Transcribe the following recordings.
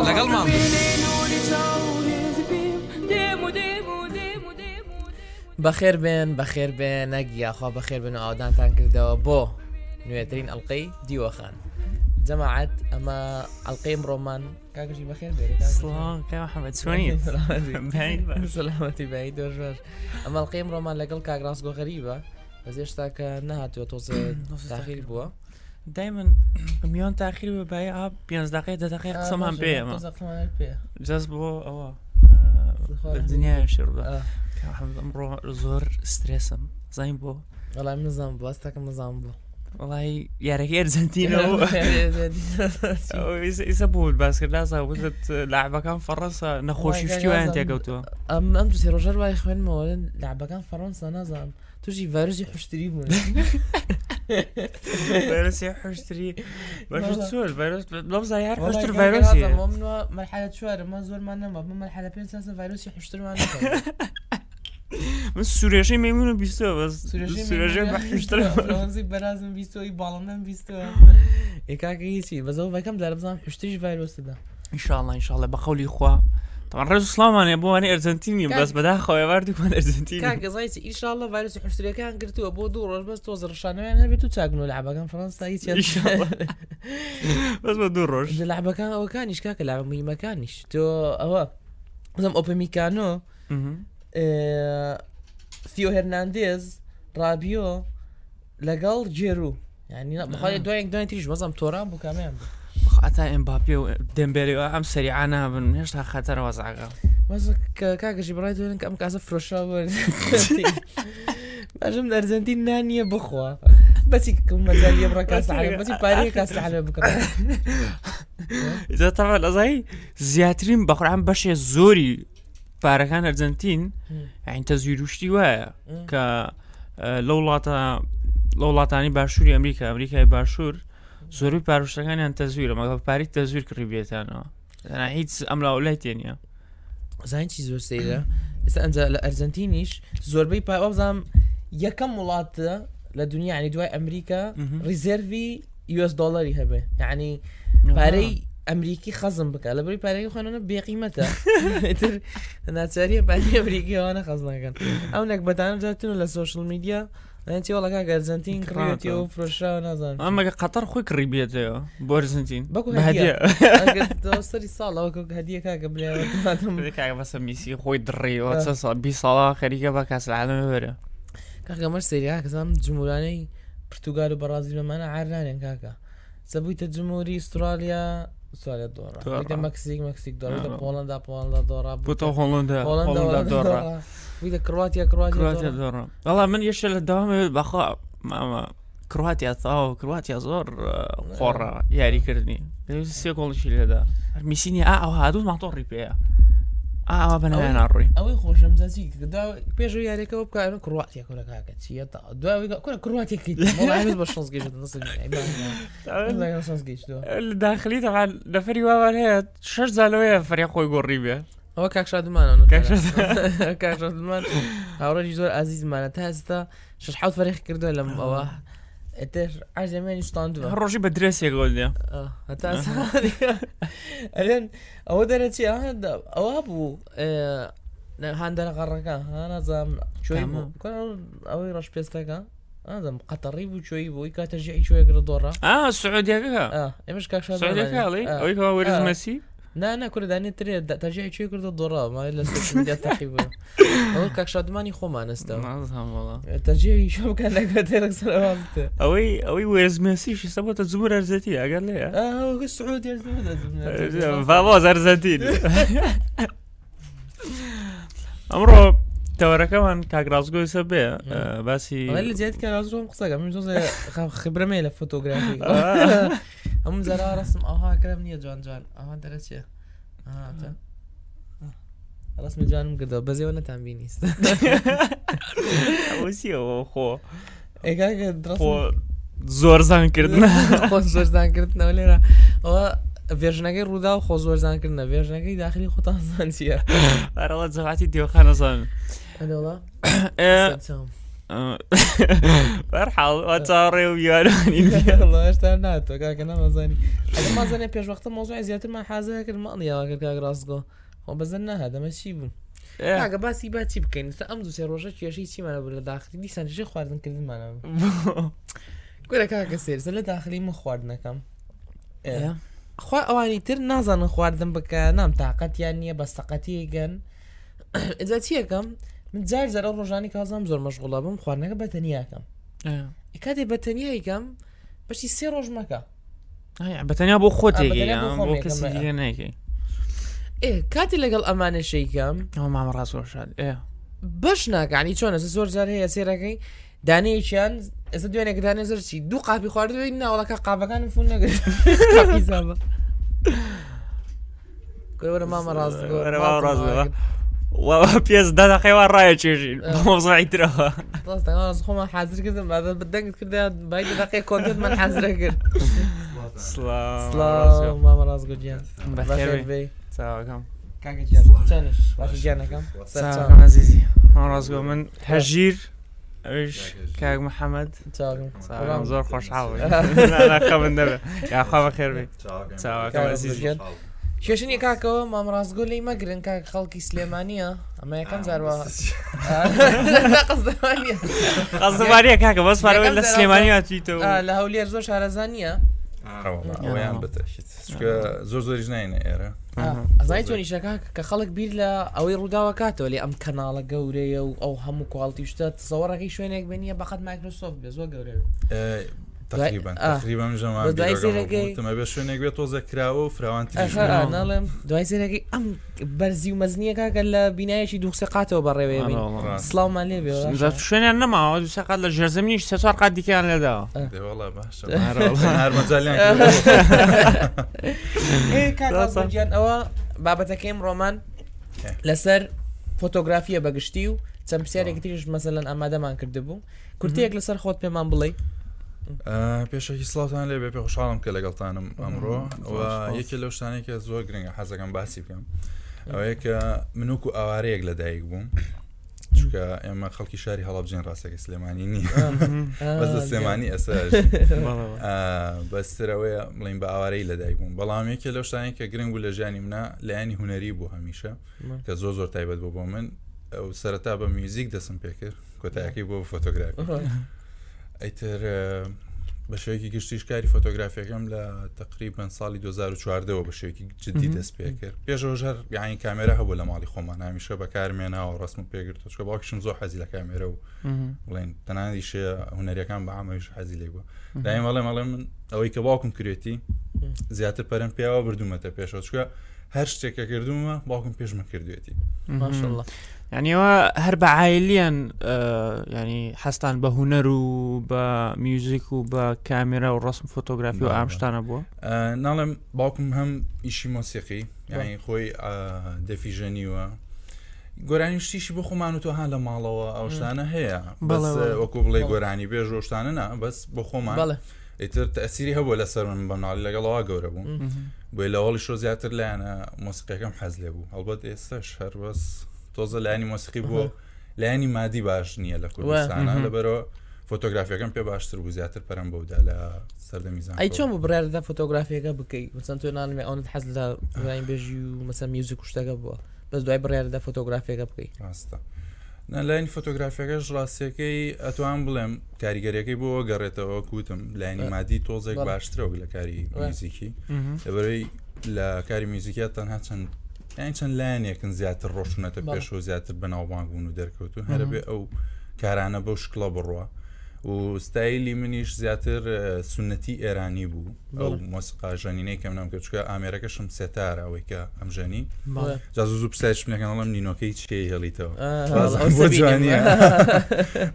بخير قلمان بەخێر بێن بەخێر بێ نەگی یاخوا بەخێر بن و ئاودانتان کردەوە بۆ نوێترین ئەلقەی دیوەخان جەماعەت ئەمە ئەلقەی ڕۆمان کاکشی سلامتي بعيد بای دۆژۆر ئەمە ئەلقەیم ڕۆمان لەگەڵ کاگراس گۆغەریبە بەزێشتا کە نهاتوە تۆزە تاخير بوا دائما ميون تاخير به بای آب 15 دقیقه ده دقیقه قسم هم بي ما جز بو او آه، آه، الدنيا يشرب مرو زور ستريسم زين بو والله من زين بو استك من زين بو والله يا ريك ارجنتينا يسبوا الباسكت لا صار قلت لعبه كان فرنسا نخوش شفتي انت يا قوتو ام ام تسيرو جربا يا اخوان لعبه كان فرنسا نظام ਤੁਸੀਂ virus history ਬਣ فيروس يحوش تري باش شو الفيروس بلمزة يعرف حشتر تر فيروس والله ممنوع مرحلة شو ما زور ما نما مرحلة بين سنة فيروس يحوش تر ما من بس سوریشی میمونه بیستو بس سوریشی بحشتر فرانسی برازم بیستو ای بالانم بیستو ای کاکی چی بس او وکم در بزنم حشتش ویروسی ده ان شاء الله ان شاء الله خواه ڕێز سلامان بۆوانە ئەرجنتینیم بەس بەدا خۆیواردیکمان ئەرجنتین گەزایتی ئیشاڵە ڤایرسی حوسریەکان گرتووە بۆ دوو ڕۆژ بەس تۆ زڕشانیان هەبێت و چاکنۆ لە عبەکان فەرەنسا هیچ بەس بە دوو ڕۆژ لە لەعبەکان ئەوەکانیش کاکە لا مهمەکانیش تۆ ئەوە بزم ئۆپمیکانۆ فیۆ هەرناندێز ڕابیۆ لەگەڵ جێرو ینی بخوای دوای دوای تریش بەزم تۆران بوو کامیان بوو ئەتا ئەمباپی و دەمبێریەوە ئەم سەریعانا بن هێشتا خەتەر وەزاگە کاکەشی بڕای دوێنن ئەم کاسە فرۆشاوە باشم ئەرزەنتین نانیە بخوا بەچی مەزاریە بڕکەسی پارەیە کاس حالە بکەن زەتەوە لەزای زیاترین بەخوران بەشێ زۆری پارەکان ئەرجەنتین ئەینتە زیروشتی وایە کە لە وڵاتە لە وڵاتانی باشووری ئەمریکا ئەمریکای باشوور زۆروی پاروشتەکانیان تەزویر مەگە پاری تەزویر کڕی بێتانەوە هیچ ئەمراوە لای تێنە زانین چی زۆر سەیرە ئێستا ئەنج لە ئەرزنتینیش زۆربەی پاوەزانام یەکەم وڵاتە لە دنیا ینی دوای ئەمریکا ریزەروی US دلاری هەبێ یعنی پارەی ئەمریکی خەزم بکە لە بری پارەی خوێنە بێقیمەتە ناچاریە پارەی ئەمریکیوانە خەزناکەن ئەو نەک بەتانە جاتون لە سوۆشل میدیا ئەڵەکە گەرزنتین کڕێتی و فرۆشرا نازان ئەمەگە قەتەر خۆی کڕی بێتەوە بۆرزنتین بەکوسەری ساڵەوەکە هەدیەکە گە بلێ میسی خۆی دڕێەوە چە سا بی ساڵا خەریکە بە کەس عالمە وەرە کاکەمەەر سریا کەسام جمورانەی پرتوگار و بەڕازی بەمانە عارانێن کاکە سەبوویتە جمهوری استرالیا سوالە دۆڕ مەکسیک مەکسیک دۆڕ پۆڵندا پۆڵندا دۆڕ بۆتە هۆڵندا هۆڵندا دۆڕ ویدە کرواتیا کرواتیا دۆڕ بەڵا من یەشە لە دامێ بەخوا مامە کرواتیا تاو کرواتیا زۆر خۆڕە یاریکردنی سێ گۆڵشی لێدا میسینی ئا ئەو هادوو ماتۆڕی پێەیە اه يعني انا ئاوا بەناوە ناڕووی ئەوەی خۆشەمزەسی پێشوی یاریەکەەوە بکارن کڕاتێک کوورەکە چیە تا دوای کوورە کڕاتێکی بە شگەیشت داخلی تەغان لەفری واوار هەیە شش شاد مان انا كاك شاد كاك شاد مان هاوڕێکی زۆر عزيز تا ئێستا شش حوت فريق كردو لەم ئەوە آه. آه. ئەرزمێنی شتاند ڕۆژی بە درێسێکۆل لێ ئەلێن ئەوە دەرەچی ئەوە بوو هەندەر قەڕەکە هانازام ئەوەی ڕەش پێستەکە ئادەم قەتەڕی بوو چۆی بۆی کاتەژی ئەی چۆی گرە دۆڕە ئا سعودیەکە ئێمەش کاکشڵی ئەوی وەرز مەسی نه نه کورد دانی تری ترجیح چی کرد دورا ما الا سوشل ميديا اقول اول کاک شادمانی خو ما نستا نعم والله ترجع شو كان لك ترك سلامات اوي اوي ويرز ميسي شو سبب تزمر ارجنتين قال لي اه هو السعودي فاموز ارجنتين امرو تەوەرەکەمان کاگرازگۆی سە بێ آه. آه، باسی لە زیات کە ڕازۆم قسەکەم خبرة ميلة فوتوغرافي آه. ئەم زەرا ڕسم ئاها کرم نییە جوان جوان ئاها دەرەچە ڕسمی جوانم کردەوە بەزیەوە نەتان بینیست وسیەوە خۆ ئێگاگە زۆر زانکردن زۆر زانکردنەوە لێرە ئەوە وێژنەکەی ڕوودا و خۆ زۆر زانکردنە وێژنەکەی داخلی خۆتان زانسیە ئەرەڵە جەهاتی دیوەخانە زان بەرحاڵتاڕێ و یارانیشتا ناتۆ کاکە نامەزانی مازانێ پێشوەختە مۆزای زیاترمان حازەیە کرد ماڵیاوەکە کاک ڕاستگۆ خۆ بەزن نەها دەمە چی بوون ئەگە باسی باچی بکەین ستا ئەم دووسێ ڕۆژە کێشەی چیمانە بوو لە داخلی دیسانژێ خواردنکردمانە گورە کاکە سێرزە لە داخلی من خواردنەکەم خوا ئەوانی تر نازانن خواردن بکە نام تااقەت یان نییە بەستەقەتی گەن ئەجا چیەکەم؟ من جار زەرە ڕۆژانی کازام زۆر مەشغوڵە بم خواردنەکە بە تەنیاکەم کاتێ بە تەنیایکەم بەشی سێ ڕۆژ مەکە بەتەنیا بۆ خۆت نەکەی ئێ کاتی لەگەڵ ئەمانە شەیکەم ئەو مام ڕاستۆ شاد بەش ناکانی چۆنە زۆر جار هەیە سێرەکەی دانەیەیان ئەستا دوێنێک دانە زەرچی دوو قاپی خواردوی ناوڵەکە قاپەکان فون نەگرێت گەورە مامە ڕاست وبيس دا حيوان رايح تشيجي إيه. موضوع يترى خلاص خلاص خو ما حاضر كده بعد بدك كده بايد دقيقة كونتنت من حاضر كده سلام سلام ماما راز جوجيان بخير بي سلام كم تنش باش جانا كم سلام عزيزي ماما راز جو من هجير إيه. ايش كاك محمد تشاكم سلام زور خوش حاوي انا خا من يا خا خير بي تشاكم عزيزي کێشنی کاکەوە مامڕازگۆ لی مەگرن کاک خەڵکی سلێمانە ئەمە یەکەم زاروەزمانە کاکە بەس پارەوە لە سلێمانیاتیتەوە لە هەولێر زۆر شارەزانە ئەویان بتەشیت زۆر زۆریش نینە ئێرە ئەزای تۆنیشەکە کە خەڵک بیر لە ئەوەی ڕووداوە کاتەوە لێ ئەم کەناڵە گەورەیە و ئەو هەموو کوڵتی شتە زەوەڕەکەی شوێنێک بنیە بەخەت مایکرۆسۆفت بێ زۆر گەورەیە شوێنێک بێت تۆزە کراوە و فراوانڵێم دوای زیرەکەی ئەم بەرزی و مەزنیە کاکە لە بینایەکی دووسە قاتەوە بەڕێوێ سلااومان لێ شوێنیان نەماوە دوسەقات لە ژێرزمنیش سە چوار قات دیکەیان لێداوە ئەوە بابەتەکەیم ڕۆمان لەسەر فۆتۆگرافیە بەگشتی و چەند پرسیارێک تریش مەسەلەن ئامادەمان کردبوو کورتەیەک لەسەر خۆت پێمان بڵێ پێشێکی سلاوتان لێ بێ پێ خوشحاڵم کە لەگەڵتانم ئەمڕۆ یەکی لەو شتانێک کە زۆر گرنگە حەزەکەم باسی بکەم ئەوەیە کە منوک و ئاوارەیەک لەدایک بووم. چکە ئێمە خەڵکی شاری هەڵبجین ڕاستەکە سلێمانی نی بەس لە سلێمانی ئەس بەسترەوەی بڵین بە ئاوارەی لەدایک بووم بەڵام یەکێ لەو شتانی کە گرنگ بوو لە ژیانی منە لایانی هوەری بوو هەمیشە کە زۆ زۆر تایبەت بۆ بۆ من سەرەتا بە میوزیک دەسم پێ کرد کۆتایەکەی بۆ فۆتۆگرافی ئەیتر بە شوێکی گشتیشکاری فۆتۆگرافیەکەم لە تقریبان ساڵی 2014ەوە بە شوێکی جدی دەست پێ کرد پێشەوە ژەر یانی کامێرا هەبوو لە ماڵی خۆمان هەمیشە بەکارمێنەوە ڕسم پێگرت چکە باکشم زۆر حەزی لە کامێرە و بڵێن تەنانیش هوەرەکان بە ئامەش حەزی لێ بوو دایم بەڵێ مەڵێ من ئەوەی کە باوکم کرێتی زیاتر پەرم پیاوە بردومەتە پێشەوە چکە هەر شتێکە کردومە باوکم پێشمە کردوێتی ینیەوە هەر بە عیلیان ینی حستان بە هوەر و بە میوزیک و بە کامێرا و ڕسم فۆتۆگرافی و ئامشتانە بووە ناڵێم باوکم هەم ئیشی مۆسیقی یعنی خۆی دەفیژەنیوە گۆرانی شتیشی بۆ خۆمان و تۆها لە ماڵەوە ئەوشتانە هەیە وەکو بڵێ گۆرانی بێژ ۆشتانەنا بەس بۆ خۆمان ئیتر ئەسیری هەبوو لەسەر من بەناڵی لەگەڵەوە گەورە بوو بۆی لەوەڵی شۆ زیاتر لایەنە مۆسیقەکەم حەز لێ بوو هەڵبەت ئێستاش هەر بەس تۆزە لایانی مۆسیقی بووە لایانی مادی باش نییە لە کوردستانە لەبەرەوە فۆتۆگرافیەکەم پێ باشتر بوو زیاتر پەرم بەودا لە سەردەمیزان ئەی چۆن بڕاردا فۆتۆگرافیەکە بکەیت مثەن تۆ نامێ ئەوت حەز لە ڕین بێژی و مەسە میوزیک کوشتەکە بووە بەس دوای بڕاردا فۆتۆگرافیەکە بکەیت ڕاستە. لاین فۆتۆگرافیەکە ڕاستیەکەی ئەتوان بڵێم کاریگەریەکەی بۆەوە گەڕێتەوە کوتم لاینی مادی تۆزێک باشترەوە لە کاری میزیکی لەبەرەی لە کاری میزیکیات تەنها چەند یان چەند لایەنێکن زیاتر ڕۆشنەتە پێش و زیاتر بەناوبانگبوون و دەرکەوتون هەرە بێ ئەو کارانە بەو شکڵە بڕوە و ستایلی منیش زیاتر سنەتی ئێرانی بوو ئەو مۆسیقا ژەنینەی کەم نام کە چکە ئامێرەکەشم سێتار ئەوەی کە ئەم ژەنی جاز زوو پسایش منەکەڵم نینۆکەی چێ هێڵیتەوە بۆ جوانیە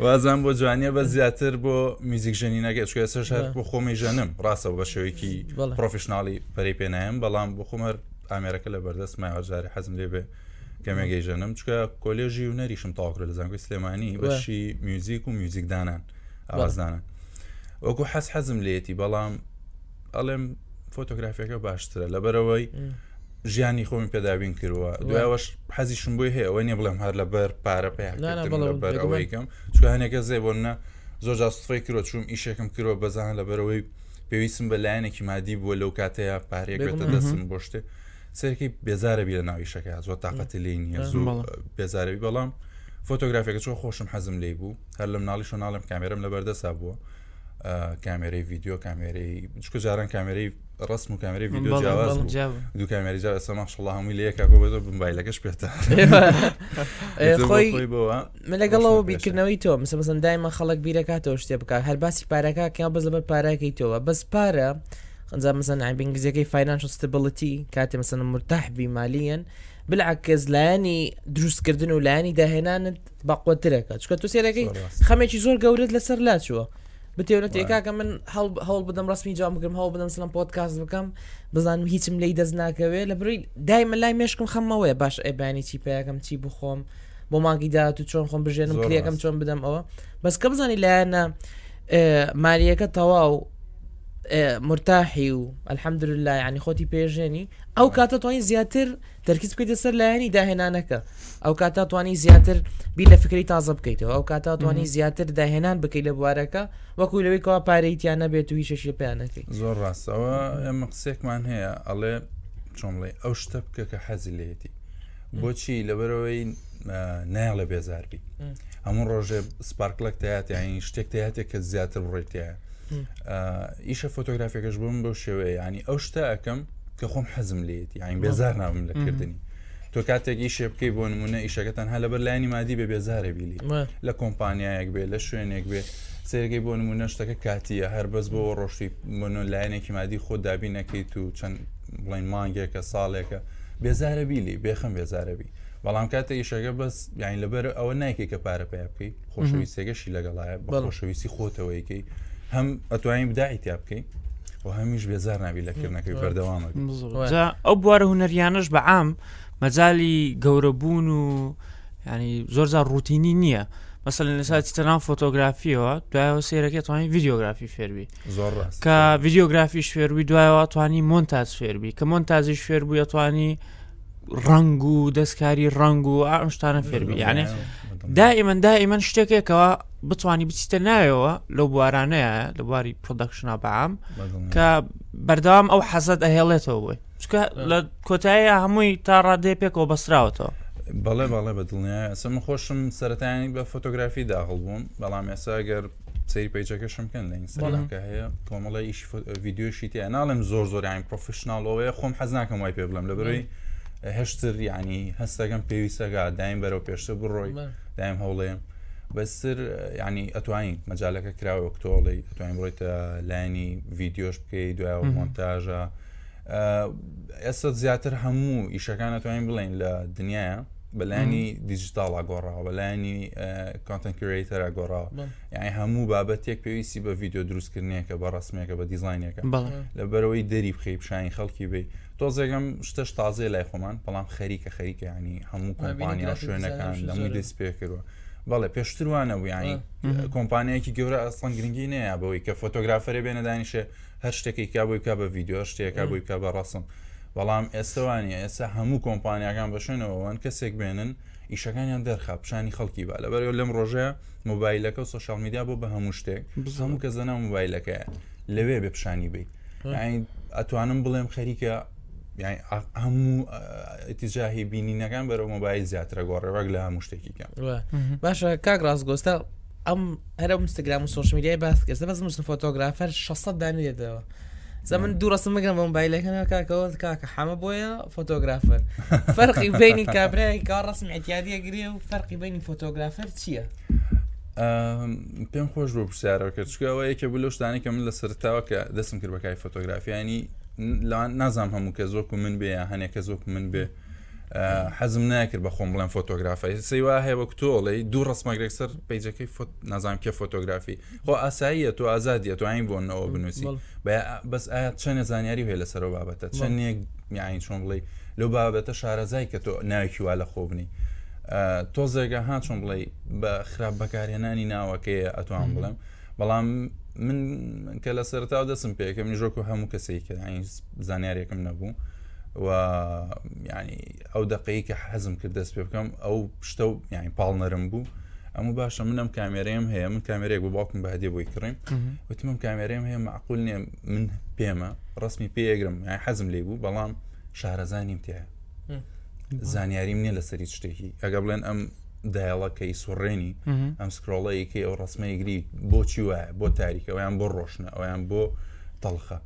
وازان بۆ جوانیە بە زیاتر بۆ میزیک ژەنینەکە چکە سەش بۆ خۆمی ژەنم ڕاستە بە شێوەیەکی پرۆفیشنناڵی پەری پێنایم بەڵام بۆ خۆمەر قامێرەکە لە بەردەست ماوەجاری حەزم لێ بێ کەمێگەی ژەنم چکە کۆلێژی و نەریشم تاواکر لە زانگوی سلێمانی بەشی میوزیک و میوزیکدانان ئازدانن وەکو حەز حەزم لێتی بەڵام ئەڵێم فۆتۆگرافیەکە باشترە لەبەرەوەی ژیانی خۆمی پێدابین کردووە دوایەوەش حەزیشم بۆی هەیە ئەوەی نیە بڵێم هەر لە بەر پارە پێبەر ئەوەیکەم چکە هەنێکە زێبۆنە زۆر جاستفی کرۆ چوم ئیشێکم کردەوە بەزان لەبەرەوەی پێویستم بە لایەنێکی مادی بووە لەو کاتەیە پارێک بێتە دەستم بۆ شتێ سەرەکەی بێزارە بی لە ناویشەکە زۆر تااقەتی لێ نیە زوو بێزارەوی بەڵام فۆتۆگرافێکە چۆ خۆشم حەزم لێ بوو هەر لەم ناڵی شۆناڵم کامێرم لە بەردەسا بووە کامێرەی ویددیو کامێرەی چکە جاران کامێرەی ڕسم و کامێری ویددیو جیاواز دوو کامێری جا سەما شڵا هەمووی لە یەکە بۆ بمبایلەکەش پێێتە خۆی بووە من لەگەڵەوە بیرکردنەوەی تۆ مسە بەسەندایمە خەڵک بیرەکاتەوە شتێ بکە هەر باسی پارەکە کیا بەز لەبەر پارەکەی تۆوە بەس پارە. قنزا مثلا عن بإنجليزيكي فاينانشال ستابيليتي كاتي مثلا مرتاح بي ماليا بالعكس لانی دروستکردن و لانی داهێنانت باقوترەکە چکە تو سێرەکەی خەمێکی زۆر گەورت لەسەر لاچوە بتێونەت ێکاکە من هەڵ بدەم ڕستمی جا بگرم هەڵ بدەم سلام پۆتکاس بکەم بزانم هیچم لی دەستناکەوێ لە بری دایمە لای مێشکم خەمەوەە باش ئەبیانی چی پێیەکەم چی بخۆم بۆ ماگی دات و چۆن خۆم بژێنم کلەکەم چۆن بدەم ئەوە بەس کە بزانی لایەنە ماریەکە تەواو مرتاحی و ئەلحەمدللا ینی خۆتی پێژێنی ئەو کاتە توانین زیاتر تەرکیز بکەیتە سەر لایەنی داهێنانەکە ئەو کاتە توانی زیاتر بی لە فکری تازە بکەیتەوە ئەو کاتە توانی زیاتر داهێنان بکەیت لە بوارەکە وەکو لەوەی کەوا پارەیتیانە بێت و هیچشی پێیانەکەی زۆر ڕاستەوە ئێمە قسێکمان هەیە ئەڵێ چۆمڵێ ئەو شتە بکە کە حەزی لێتی بۆچی لەبەرەوەی نایڵە بێزاربی هەموو ڕۆژێ سپارکلک تایات یانی شتێک تایاتێک کە زیاتر بڕێتیە ئیشە فۆتۆگرافیەکەش بووم بەو شێوەیە ینی ئەو شتە ئەەکەم کە خۆم حەزم لێت یانی بێزار ناوم لەکردنی تۆ کاتێکی شێ بکەی بۆ نمونە ئیشەکەتان هە لەبەر لاینی مادی بێ بێزارە بیلی لە کۆمپانیایەک بێ لە شوێنێک بێ سێرگەی بۆ نمونە شتەکە کاتیە هەر بەس بۆ ڕۆشتی بۆنۆ لایەنێکی مادی خۆ دابی نەکەیت و چەند بڵین مانگێکە ساڵێکە بێزارە بیلی بێخم بێزارەبی بەڵام کاتە ئیشەکە بەس یاین لەبەر ئەوە نایکێک کە پارە پێ بکەی خۆشەویستێگەشی لەگەڵایە بەڵۆشەویستی خۆتەوەیکەی هەم ئەتوانین بدایتیا بکەین و هەمیش بێزار نابی لەکردنەکەی بەردەوامە ئەو بوارە هوەریانش بە عام مەجای گەورەبوون و ینی زۆرزار روتینی نییە. مەسەن لە ساتی تەنان فۆتۆگرافیەوە دوایەوە سێرەکە توانانی ڤیددیۆگرافی فێربی زۆر کە ڤیددیۆگرافی شوێربی دوایەوە توانی مۆنتاز فێربی کە مۆنتازی شوێر بووە توانی ڕنگ و دەستکاری ڕنگ و ئاشتانە فێربی یانێ دائیمەن دائیمەن شتێکێکەوە بتوانانی بچیتە نایەوە لەو بوارانەیە لە بواری پرۆدەکشنا بەام کە بەردەوام ئەو حەزت ئەهێڵێتەوە بووی چکە لە کۆتاییە هەمووی تا ڕادێ پێکەوە بەسراوەتەوە بەڵێ بەڵێ بەدڵنیە ئەسم خۆشم سەتانی بە فۆتۆگرافی داخڵ بوون بەڵام ئێسا گەر سری پیجەکەشم کەن لە ئینسانکە هەیە کۆمەڵی ئیش ویددیوشی تێ ناڵم زۆر زۆر یان پرۆفشنناڵەوەی خۆم حەزناکەم وای پێ بڵم لە بەروی هشتر یعنی هەستەکەم پێویستەکە دایم بەرەو پێشتە بڕۆی دایم هەوڵێم بەسر ینی ئەتوانین مەجالەکە کراوە کتۆڵی ئەتوانین بڕیتە لاینی ڤیددیۆش بکەی دوایەوە مۆنتاژە ئێستا زیاتر هەموو ئیشەکان ئەتوانین بڵین لە دنیاە بەلانی دیجیتاڵا گۆڕاوە بەلانی کانتنکرێتەرە گۆڕاوە یعنی هەموو بابەتێک پێویستی بە ڤیددیو دروستکردنیەکە بە ڕسمێکە بە دیزینەکە لە بەرەوەی دەری بخی پیشانی خەڵکی بی تۆزێکم شتەش تازێ لای خۆمان بەڵام خەریکە خەریکە ینی هەموو کۆمپانیا شوێنەکان لەمووی دەست پێ کردوە بەڵێ پێشتروانە ویانی کۆمپانیەکی گەورە ئەسڵەن گرنگی نەیە بەوەی کە فۆتۆگرافەرێ بێنە دانیشە هەر شتێکی کا بۆی کا بە ویددیۆ شتێکا بۆی کا بە ڕسم بەڵام ئێستوانە ئێستا هەموو کۆمپانیەکان بەشێنەوەوان کەسێک بێنن ئیشەکانیان دەرخە پیشانی خەڵکی بە لەبەر لەم ڕۆژەیە مۆبایلەکە و سوشال میدیا بۆ بە هەموو شتێک هەموو کە زەنا مۆبایلەکەە لەوێ بێ پیشانی بیت ئەتوانم بڵێم خەریکە یعنی هەموو ئەتیجاهی بینینەکان بەرەو مۆبایل زیاترە گۆڕێوەک لە هەموو شتێکی بکەم باشە کاک ڕاستگۆستا ئەم هەرە مستگرام و سۆشمیلیای باس کرد بەزم فۆتۆگرافەر 600 دانی دێتەوە. زمن دوو ڕسم مەگەم بە موبایلەکەەوە کاکەوە کاکە حەمە بۆیە فۆتۆگرافەر فەرقی بینی کابرای کار ڕسم احتیادیە گرێ و فەرقی بینی فۆتۆگرافەر چییە؟ پێم خۆش بۆ پرسیارەوە کە چکەوە یەکە بلۆشتانی کە من لە سەرتاوە کە دەستم کرد بەکای فۆتۆگرافیانی نازام هەموو کە زۆک و من بێ هەنێک کە زۆک من بێ حەزم ناکرد بە خۆم بڵێن فۆتۆگرافی سیوا هەیە وەک تۆڵی دوو ڕسمەگرێک سەر پیجەکەی فۆت نازانام کێ فۆتۆگرافی خۆ ئاساییە تۆ ئازادیە تۆ ئاین بۆنەوە بنووسی بەس ئایا چەندە زانیاری هەیە لەسەرەوە بابەتە چەند نیەک یاین چۆن بڵێ لەو بابەتە شارەزای کە تۆ ناوێکی وا لە خۆبنی تۆ زێگە ها چۆن بڵێ بە خراپ بەکارێنانی ناوەکەی ئەتوان بڵێم بەڵام من کە لە سەرتاو دەسم پێکەم نیژۆک و هەموو کەسێککە زانیارێکم نەبوو و ینی ئەو دقەی کە حەزم کرد دەست پێ بکەم ئەو پشتە و یانی پاڵ نەرم بوو ئەموو باشە منم کامێرەیەم هەیە من کامێرێک بۆ باوکم بەهدێ بۆی کڕین وتمم کامێرەیەم هەیە معقول نیە من پێمە ڕستمی پێگرم حەزم لێ بوو بەڵام شارەزانیم تێ زانیاریم نییە لە سەری شتێکی ئەگە بڵێن ئەم دایڵەکەی سوڕێنی ئەم سکرۆڵەیەکی ئەو ڕسمەیەگری بۆچی وایە بۆ تاریکەوەیان بۆ ڕۆشنە ئەویان بۆ تەڵخە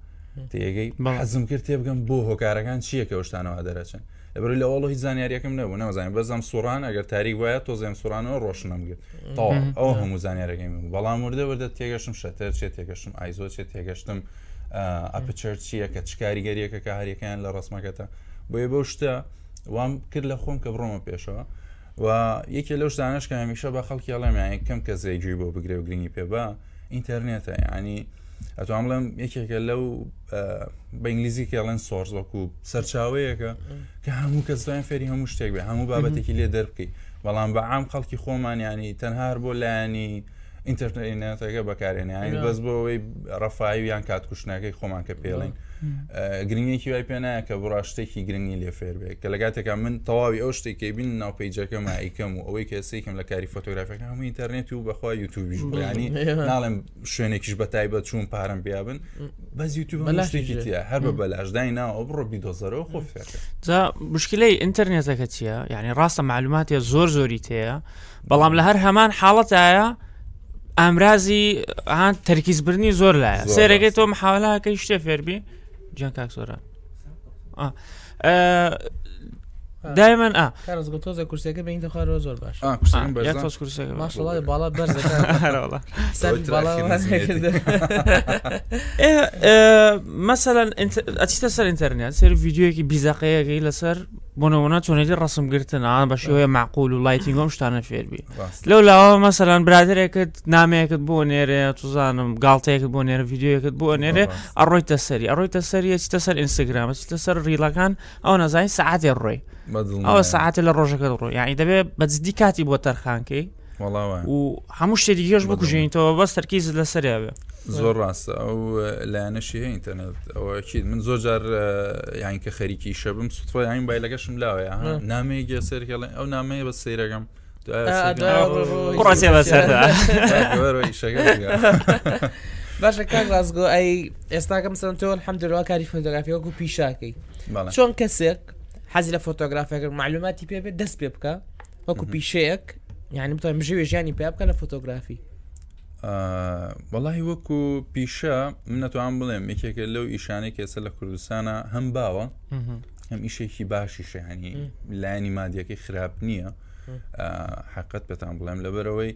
تێگەی حەزم کرد تێ بگەم بۆ هۆکارەکان چیەکە شتانەوە دەرەچن لەبەر لە وڵ هیچ زانیاریەکەم نەبوو نەوەزانانی بەزم سووران ئەگەر تاریک وایە تۆزێم سوورانەوە ڕۆشنم گرت تا ئەو هەموو زانیارەکەی بوو بەڵام وردە وردە تێگەشم شەتەر چێت تێگەشم ئایزۆ چێت تێگەشتم ئەپچەر چییە کە چکاریگەریەکە کە هەریەکەیان لە ڕسمەکەتە بۆیە بەو شتە وام کرد لە خۆم کە بڕۆمە پێشەوە و یەکێ لەو شدانش کە هەمیشە بە خەڵکی ئەڵێمیان کەم کە زەیجوی بۆ بگرێ و گرنگی پێ بە ئینتەرنێتە ینی ئەتوان بڵێم یەکێکە لەو بە ئینگلیزی کێڵێن سۆرس وەکو سەرچاوەیەەکە کە هەموو کەس دوایان فێری هەموو شتێک بێ هەموو بابەتێکی لێ دەربکەی بەڵام بە عام خەڵکی خۆمانیانی تەنهار بۆ لایانی ئینتەرنێتەکە بەکارێنیانی بەس بۆەوەی ڕەفاایی یان کاتکوشنەکەی خۆمان کە پێڵین. گرنگێکی وای پێنایە کە بڕاشتێکی گرنگی لێ فێر بێت کە لەگاتێکە من تەواوی ئەو شتێکی بین ناوپیجەکە مایکەم و ئەوەی کەسێکم لە کاری فۆتۆگرافەکە هەموو ئینتەرنێت و بەخوا یوتوبیش ینی ناڵێم شوێنێکیش بەتایبە چوون پارم بیابن بەس یوتوب شتێکی تە هەر بە بەلاشدای ناوە بڕۆ بیدۆزەرەوە خۆفێت جا مشکلەی ئینتەرنێتەکە چییە یعنی ڕاستە معلوماتە زۆر زۆری تەیە بەڵام لە هەر هەمان حاڵەتایە ئامرازی ئەان تەرکیزبرنی زۆر لایە سێرەگەی تۆ محاولاکەی شتێ فێربی Giancarlo Sodano. Ah, é, دائما اه كان زغل توزه كرسيك بين تخار زور باش اه كرسيك باش يا توز كرسيك ما شاء الله بالا برزك والله سر بالا ايه مثلا انت اتيت سر انترنت سر فيديو كي بيزاقيه كي لسر بۆنەوەنا چۆنێتی ڕسم گرتنان بە شێوەیە معقول و لایتینگۆم شتانە فێربی لەو لاوە مەمثلەن برادێکت نامەیەکت بۆ نێرێ توزانم گاڵتەیەکت بۆ نێرە یددیوەکەت بۆ نێرێ ئەڕۆیتە سەری ئەڕۆیتە سەریە چتە سەر ئینستاگرامە چتە سەر ریلەکان ئەو نەزای سعاتێ ڕۆی او يعني. ساعات لە ڕۆژەکە ڕۆ یعنی دەبێت بەزدی کاتی بۆ تەرخانکەی و هەموو شتێکی گەش بکوژێنیتەوە بەس تەرکیز لەسەرێوێ زۆر ڕاستە ئەو لایەنەشی هەیە ئینتەرنێت ئەوەکی من زۆر جار یان کە خەریکی شەبم سوتۆ یان بایلەکەشم لاوە نامەیە گە سەرکەڵێن ئەو نامەیە بە سەیرەکەم ڕاستێ بەسەر باشە کار ڕازگۆ ئەی ئێستاکەم سنتۆن حەمدەرەوە کاری فۆتۆگرافیەوەکو پیشاکەی چۆن کەسێک حەز لە فۆتۆگرافەکە معلوماتی پێ بێت دەست پێ بکە وەکو پیشەیەک یعنی بتوان بژێ ژیانی پێ بکە لە فۆتۆگرافی وەڵی وەکو پیشە منەتوان بڵێم یکێکە لەو ئیشانێک ئێستا لە کوردستانە هەم باوە هەم ئیشێکی باشی شەهانی لایانی مادیەکەی خراپ نییە حقت بەتان بڵێم لەبەرەوەی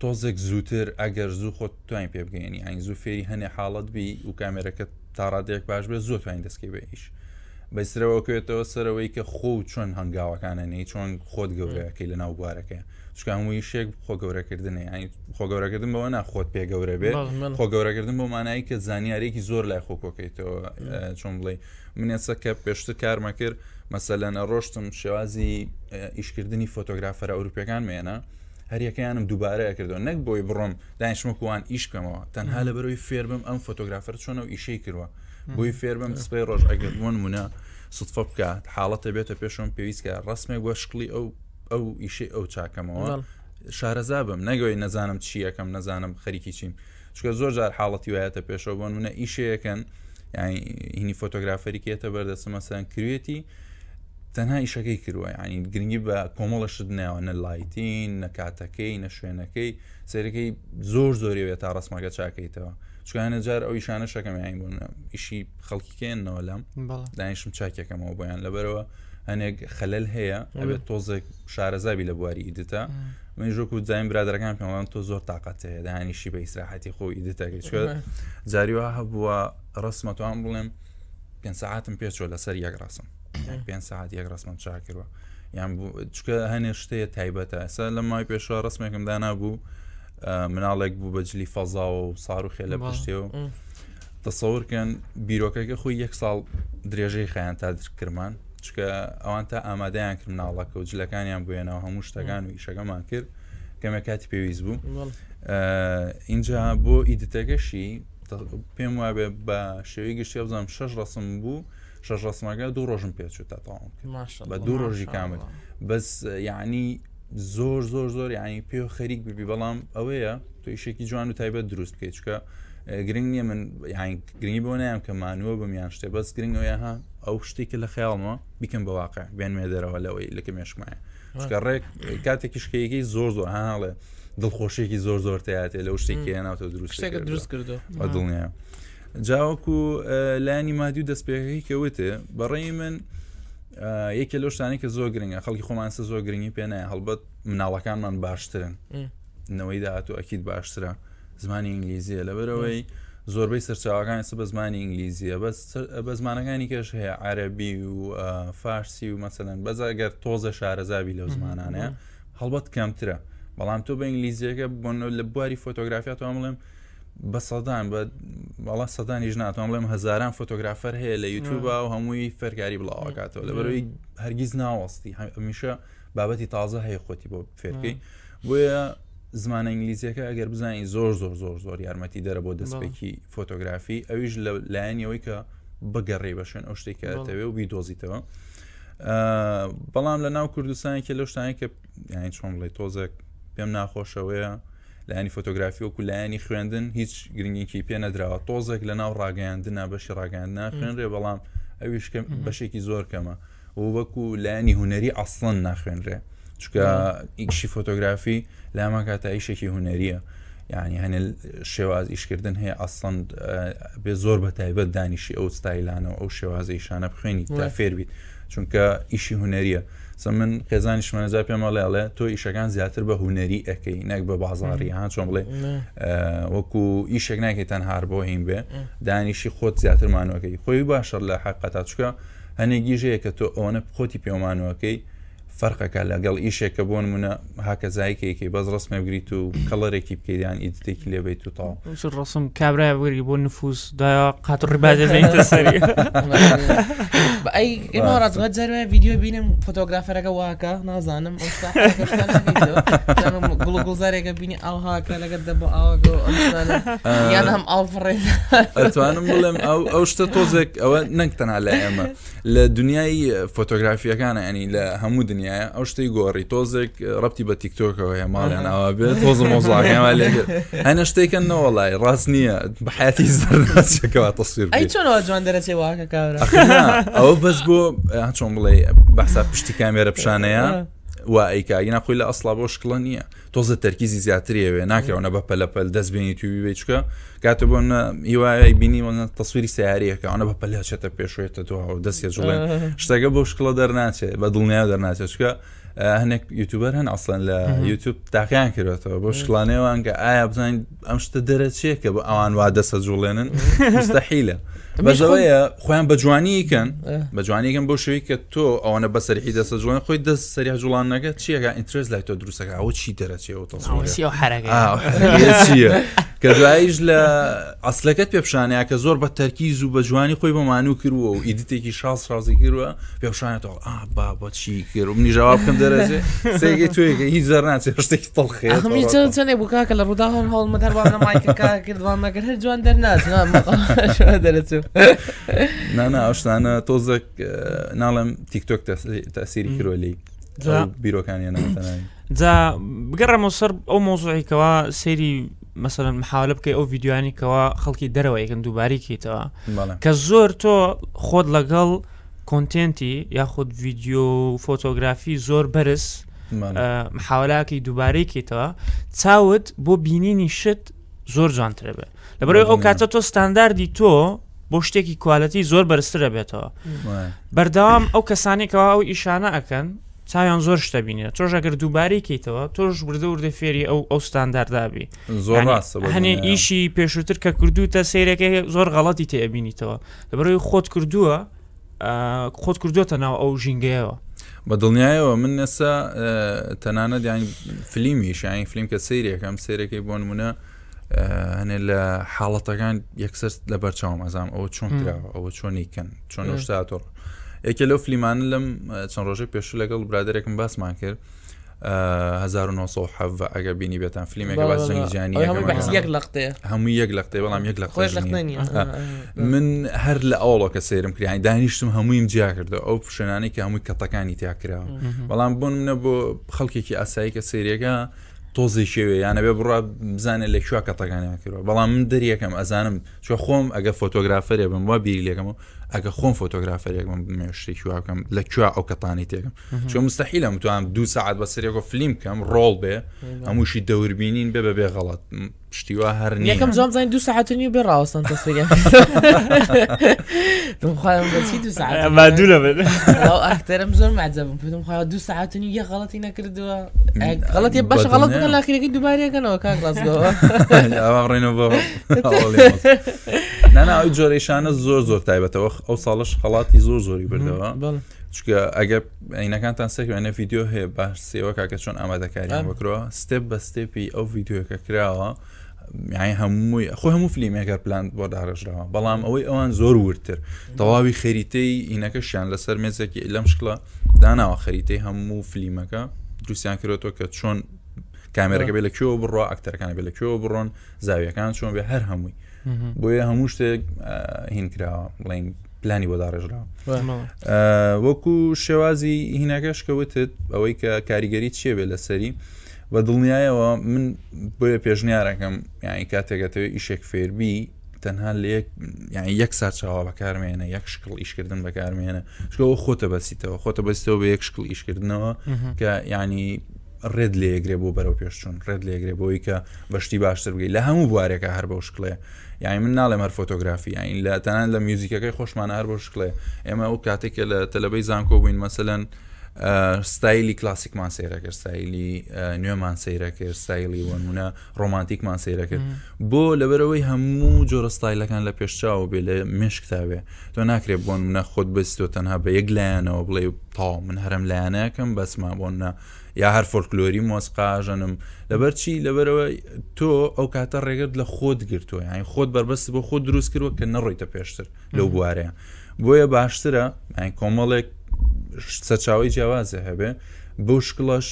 تۆزێک زووتر ئەگەر زوو خۆت توانین پێ بگەێنی ئەین زوو فێری هەنێ حاڵت بی و کامێرەکە تاڕادێک باش بێ زۆ توانین دەستکەی بە ئیش. بەیسرەوەکوێتەوە سەرەوەی کە خۆ چۆن هەنگاوەکانە نەی چۆن خۆت گەورەکەی لە ناو بوارەکەی چکان وی شێک خۆ گەورەکردنی خۆ گەورەکردن بەوە ناخۆت پێ گەورە بێ خۆ گەورەکردن بۆ مانایی کە زانیارێکی زۆر لای خۆکۆکەیتەوە چۆن بڵێ منێسەکە پێشتر کارمە کرد مەسەلەنە ڕۆشتم شێوازی ئیشکردنی فۆتۆگرافەر ئەوروپیەکان مێنە هەریەکەیانم دووبارە کردو نەک بۆی بڕۆم دانیشمەکووان ئیشکەمەوە تەنها لە بەرەوەی فێربم ئەم فۆتۆگرافەر چۆنە و ئیشەی کردوە بۆی فێربم سپی ڕۆژ ئەگەر بۆن منە سفە بکات حاڵەتە بێتە پێشم پێویستکە ڕسمێک وەشکلی ئەو ئەو ئیشی ئەو چاکەمەوە شارەزا بم نەگوی نەزانم چیەکەم نەزانم خەریکی چیم چکە زۆر جار حاڵەتی وایەتە پێشەوە بۆ نونە ئیشەیەکەن یعنی هینی فۆتۆگرافەریکێتە بەردەسمەسەن کروێتی تەنها ئیشەکەی کردووە ینی گرنگی بە کۆمەڵەشت ناوە نە لایتین نە کاتەکەی نە شوێنەکەی سەرەکەی زۆر زۆریوێت تا ڕسمەکە چاکەیتەوە. چوانە جار ئەو ئیشانە شەکەمیان بوون ئیشی خەڵکیکێنەوە لەم دانیشم چاکێکەکەمەوە بۆیان لەبەرەوە هەنێک خەلل هەیە ئەبێت تۆزێک شارەزابی لە بواری ئیدتا من ژۆک و جایم برادەکان پێڵان تۆ زۆر تااقەت هەیە دانیشی بە ئیسراحەتی خۆی ئیدتاگە چ جاریوە هەبووە ڕسمەتوان بڵێم پێ ساعتم پێچوە لەسەر یەک ڕاستم پێ ساعت یەک ڕسمم چاکردوە یان چکە هەنێ شتەیە تایبەتە ئەسا لە مای پێشوە ڕسمێکم دانابوو. مناڵێک بوو بەجلی فەزا و سار و خێ لە پشتێەوە دەسەورکەن بیرۆکەکە خۆی یەک ساڵ درێژەی خیان تا درکرمان چکە ئەوان تا ئامادەیان کرد ناڵەکە و جلەکانیان بێنەوە هەموو شتەکان و ئیشەکەمان کرد کەمە کاتی پێویست بوو اینجا بۆ ئیدتەکەشی پێم وابێ بە شێوی گشتی بزانم شەش ڕسم بوو شەش ڕسمەکە دوو ڕۆژم پێچوو تاتەواوم بە دوو ڕۆژی کامل بەس یعنی زۆر زۆر زۆر ینی پێ خەریک ببی بەڵام ئەوەیە تۆ یشێکی جوان و تایبەت دروست بکەیت چکە گرنگ نییە من گرنگی بۆ نیان کە مانووە بەمیان شتێ بەس گرنگەوەیها ئەو شتێکی لە خەیاڵمە بیکەم بە واقع بێنمێ دەرەوە لەوەی لەکە مێشمایە چکە ڕێک کاتێکی شکەیەکی زۆر زۆر هاڵێ دڵخۆشێکی زۆر زۆر تاتێ لەو شتێکی ناوتە دروست دروست کردو دڵنیە جاوەکو لانی مادی و دەستپێکی کەوتێ بەڕێی من یەکێ لەو شتانی کە زۆر گرنگە خەڵکی خۆمانسە زۆر گرنگی پێنایە هەڵبەت مناڵەکانمان باشترن نەوەی داهاتوو ئەکییت باشترە زمانی ئینگلیزیە لەبەرەوەی زۆربەی سەرچاوەکان سە بە زمانی ئینگلیزیە بە زمانەکانی کەش هەیە عربی و فارسی و مەسەەن بەزاگەر تۆزە شارەزاوی لەو زمانانەیە هەڵبەت کەمترە بەڵام تۆ بە ئینگلیزیەکە بۆ لە بواری فۆتۆگرافیات ئەو بڵێم بە سەدان بە بەڵا سەدانیش ناتوان بڵێم هزاران فۆتۆگرافەر هەیە لە یوتوب و هەمووی فەرکاری بڵاوکاتەوە لەبەرەوەی هەرگیز ناوەستی هەمیشە بابەتی تازە هەیە خۆتی بۆ فێرکەی بۆیە زمانە ئینگلیزیەکە ئەگەر بزانین زۆر زۆر زۆر زۆر یارمەتی دەرە بۆ دەستپێکی فۆتۆگرافی ئەویش لایەنەوەی کە بەگەڕێ بەشێن ئەو شتێکەوێ و بیدۆزیتەوە بەڵام لە ناو کوردستانی کە لەو شتانی کە یان چۆن بڵێ تۆزێک پێم ناخۆشەوەیە لایانی فۆتۆگرافی وەکو لایانی خوێندن هیچ گرنگێکی پێ نەدراوە تۆزێک لە ناو ڕاگەیاندنا بەشی ڕاگەاندنا خوێنرێ بەڵام ئەویش بەشێکی زۆر کەمە و وەکو لایانی هوەری ئەسڵەن ناخوێنرێ چکە ئیکشی فۆتۆگرافی لامان کاتە ئیشێکی هوەریە. ینی هەنە شێواز ئیشکردن هەیە ئەسند بێ زۆر بە تایبەت دانیشی ئەو ستایلانەوە ئەو شێوازە ئیشانە بخوێنی تا فێربیت چونکە ئیشی هوەریە سم من خێزانی شمەنەجا پێمەڵێڵێ تۆ ئیشەکان زیاتر بە هوەری ئەەکەی نەک بە بازاری هاان چۆن بڵێ وەکو ئیشێک ناکەی تەن هار بۆ هین بێ دانیشی خۆت زیاتر مانوەکەی خۆی باشە لە حقەتا چکە هەنێ گیژەیە کە تۆ ئەوەنە خۆتی پێمانوەکەی فەرقەکە لەگەڵ ئیشێکە بۆ منە هاکەزایکێکی بەز ڕسممە بگریت و کەڵەرێکی بکەیان ئیدتێکی لێبیت و تاو ڕسم کابرای وەری بۆ نفوس دا قاتڕباێتە سەری ئەی ئێمە ڕازگەت جەرە ویددیو بینم فۆتۆگرافەرەکە واکە نازانم گوڵگوزارێکە بینی ئەو هاکە لەگەت دەبە ئاگۆ یان هەم ئاڵفڕێ ئەتوانم بڵێم ئەو ئەو شتە تۆزێک ئەوە نەنگتەنا لە ئێمە لە دنیای فۆتۆگرافیەکانە ئەنی لە هەموو دنیا دنیاە ئەو شتی گۆڕی تۆزێک ڕپتی بە تیکتۆکەوە هێماڵیان ئەوە بێت تۆزم مۆزانیانەوە لێ هەنە شتێکن نەوەڵی ڕاست نییە بەحیاتی زەرناچێکەوە تەسویر چۆنەوە جوان دەرەچێ واکە کار ئەوە بەس بۆ چۆن بڵێ بەسا پشتی کامێرە پیشانەیە وا ئەیکاگینا خۆی لە ئەسڵا بۆ شکڵە نییە تۆزە تەرکیزی زیاتریەوە ناکەونە بە پەلەپەل دەستبیێنی تووی بچکە کاتە بۆ هیوای بینی تەسووری سیارەکە ئەوە بە پەلچێتە پێشێتە تۆ دەستێ جوڵێن شتەکە بۆ شکڵە دەرناچێت بە دڵنیا دەرناچێتکە هەنێک یوتوبەر هەن ئەسڵەن لە یوتوب تاقییان کردێتەوە بۆ شکڵانێوان کە ئایا بزانین ئەم شتە دەرەچێکە بە ئەوان وا دەسە جوڵێنن مستەحیلە. بەژەوەیە خۆیان بە جوانیکەن بە جوانیکەم بۆ شوی کە تۆ ئەوانە بە سەرحی دەسە جوان خۆی دەست سەری جوڵانەکە چیەکە ئینترس لای تۆ دروستەکە ئەو چی دەرەچێەوە کە دوایش لە ئەسلەکەت پێپشانەیە کە زۆر بە تەرکیز و بە جوانی خۆی بەمانوو کردووە و ئیدیتێکی شاس ڕازی کردووە پێشانێتەوە با بۆ چی کرد و نیژاوا بکەم دەرەێ سێگەی توێکە هیچ زەر ناچێت شتێکی تەڵخێمی چندێ بووکە کە لە ڕووداوان هەڵمەدەروانە مایکردوانەگەر هەر جوان دەرناچ دەرەچێت نانا ئەوشتانە تۆزەک ناڵم تیکتۆک تاسیری کرۆلی بیرۆکانیان جا بگەڕەمە سەر ئەو مۆزوعیکەوە سەیری مەمثلەن محاولە بکەی ئەو یددیوانیکەوە خەڵکی دەرەوە یەکەن دووباریکەیتەوە کە زۆر تۆ خۆت لەگەڵ کۆنتنتی یاخود ڤیددیو و فۆتۆگرافی زۆر بەرز محاولاکی دووبارەیکەیتەوە چاوت بۆ بینینی شت زۆر جوانترە بێ لەبەرەوەی ئەو کاتە تۆ ستانداردی تۆ بۆ شتێکی کوالەتی زۆر بەرزترە بێتەوە بەردەوام ئەو کەسانێکەوە ئەو ئیشانە ئەکەن چاویان زۆر شتە بینێت تۆژەگەر دووباری کەیتەوە تۆش بردە وردە فێری ئەو ئەو ستانداردابی هەنێ ئیشی پێشووتر کە کردوتە سیرەکە زۆر غەڵەتی تێبینیتەوە لەبەرەوەی خۆت کردووە خۆت کردوتە ناو ئەو ژینگەیەوە بە دڵنیایەوە من نەسا تەنانە دیان فلیمیش یانی فلیم کە سریەکەم سیرەکەی بۆ نمونە هەنێ لە حاڵەتەکان یەکسەر لە بەرچاوم ئەزام ئەوە چۆن کراوە ئەوە چۆنیکەن چۆن شتاتۆڕ یەکە لەو فلیمان لەم چەند ڕۆژێک پێشوو لەگەڵ برادێکم باسمان کرد 1970 ئەگە بینی بێتان فلیمێکە باس جنگجیانی یەک لەقتێ هەموو یەک لەقتێ بەڵام یەک لە من هەر لە ئەوڵۆ کە سێرم کریانی دانیشتم هەموویم جیا کردو ئەو پشێنانی کە هەمووی کەتەکانی تیا کراوە بەڵام بۆن منە بۆ خەڵکێکی ئاسایی کە سریەکە تۆزی شێوێ یانە بێ بڕە بزانێت لە کوێ کەتەکانیان کردەوە بەڵام من دەریەکەم ئەزانم چۆ خۆم ئەگە فۆتۆگرافەرێ بم وا بیری لەکەم و ئەگە خۆم فوتوگرافی مێشتی کیوا بکەم لە کووا ئەو کەتانی تێکم چۆ مستحیلە متوانم دو ساعت بە سرێکۆ فیلم کەم ڕۆڵ بێ هەمووشی دەوربینین بێ بە بێ غڵات پشتیوا هەر یەکەم زۆم زنی دو ساعتنی بێ ڕاوستان ئەختەرم زۆر مادەم پێم خوا دو ساعتنی یە غڵەتی نەکردووە غڵەتی بەش غڵەت بکەن لاکرێکی دووبارەکەنەوە کاک ڕاستەوە ڕێنەوە ناناوەی جۆرەشانە زۆر زۆر تایبەتەوە ئەو ساڵش خەڵاتی زۆر زۆری بردەوە چکە ئەگە عینەکانتان سێکێنە یددیو هەیە باشسێوە کاکە چۆن ئامادەکاری بکرەوە ستپ بە ستێپی ئەو یددیوەکە کراوە. یعنی هەمووی خۆ هەموو فلیمێکەکە پلان بۆ داڕژراوە بەڵام ئەوەی ئەوان زۆر ورتر تەواوی خەریتەی ئینەکەشیان لەسەر مێزێکی لەم شکڵە داناوە خەریتەی هەموو فلیمەکە دروستیان کردەوە کە چۆن کامێرەکە بێ لە کێوە بڕۆ ئەکتەرەکانە بێ لە کێوە بڕۆن زاویەکان چۆن بێ هەر هەمووی بۆیە هەموو شتێک هین کراوە بڵین پلانی بۆ داڕێژراوە وەکو شێوازی هینەکەش کەوتت ئەوەی کە کاریگەری چێ بێ لە سەری بە دڵنیایەوە من بۆیە پێشنیارەکەم یعنی کاتێکەتەوە ئیشێک فێربی تەنها لە یعنی یەک سا چاوا بەکارمێنە یەک شکل ئیشکردن بەکارمێنە شکەوە خۆتە بەسیتەوە خۆتە بەستەوە بە یەک شکل ئیشکردنەوە کە ینی ڕێد لێگرێ بۆ بەرەو پێشچوون ڕێد لێگرێ بۆی کە بەشتی باشتر بگەی لە هەموو بوارێکە هەر بە شکڵێ یانی من ناڵێ هەر فۆتۆگرافی یاین لە تەنان لە میوزیکەکەی خۆشمانە هەر بۆ شکڵێ ئێمە ئەو کاتێکە لە تەلبەی زانکۆ بووین مەسەن ستایلی کلاسیکمان سیرەکرد ستایلی نوێمان سیرەکرد ستایلی وەنمونە ڕۆمانتیکمان سیرەکرد بۆ لەبەرەوەی هەموو جۆرە ستایلەکان لە پێشچاو بێ لە مشکتاوێ تۆ ناکرێت بۆن منە خۆت بستۆ تەنها بە یەک لایەنەوە بڵێ تا من هەرم لایەنەکەم بەسما بۆنە یا هەر فۆلکلۆری مۆسقاژەنم لەبەر چی لەبەرەوە تۆ ئەو کاتە ڕێگەت لە خۆت گرتووە یانی خۆت بربەست بۆ خۆ دروست کردوە کە نەڕۆیتە پێشتر لەو بوارەیە بۆیە باشترە کۆمەڵێک سەرچاوی جیاوازە هەبێ بۆ شکڵش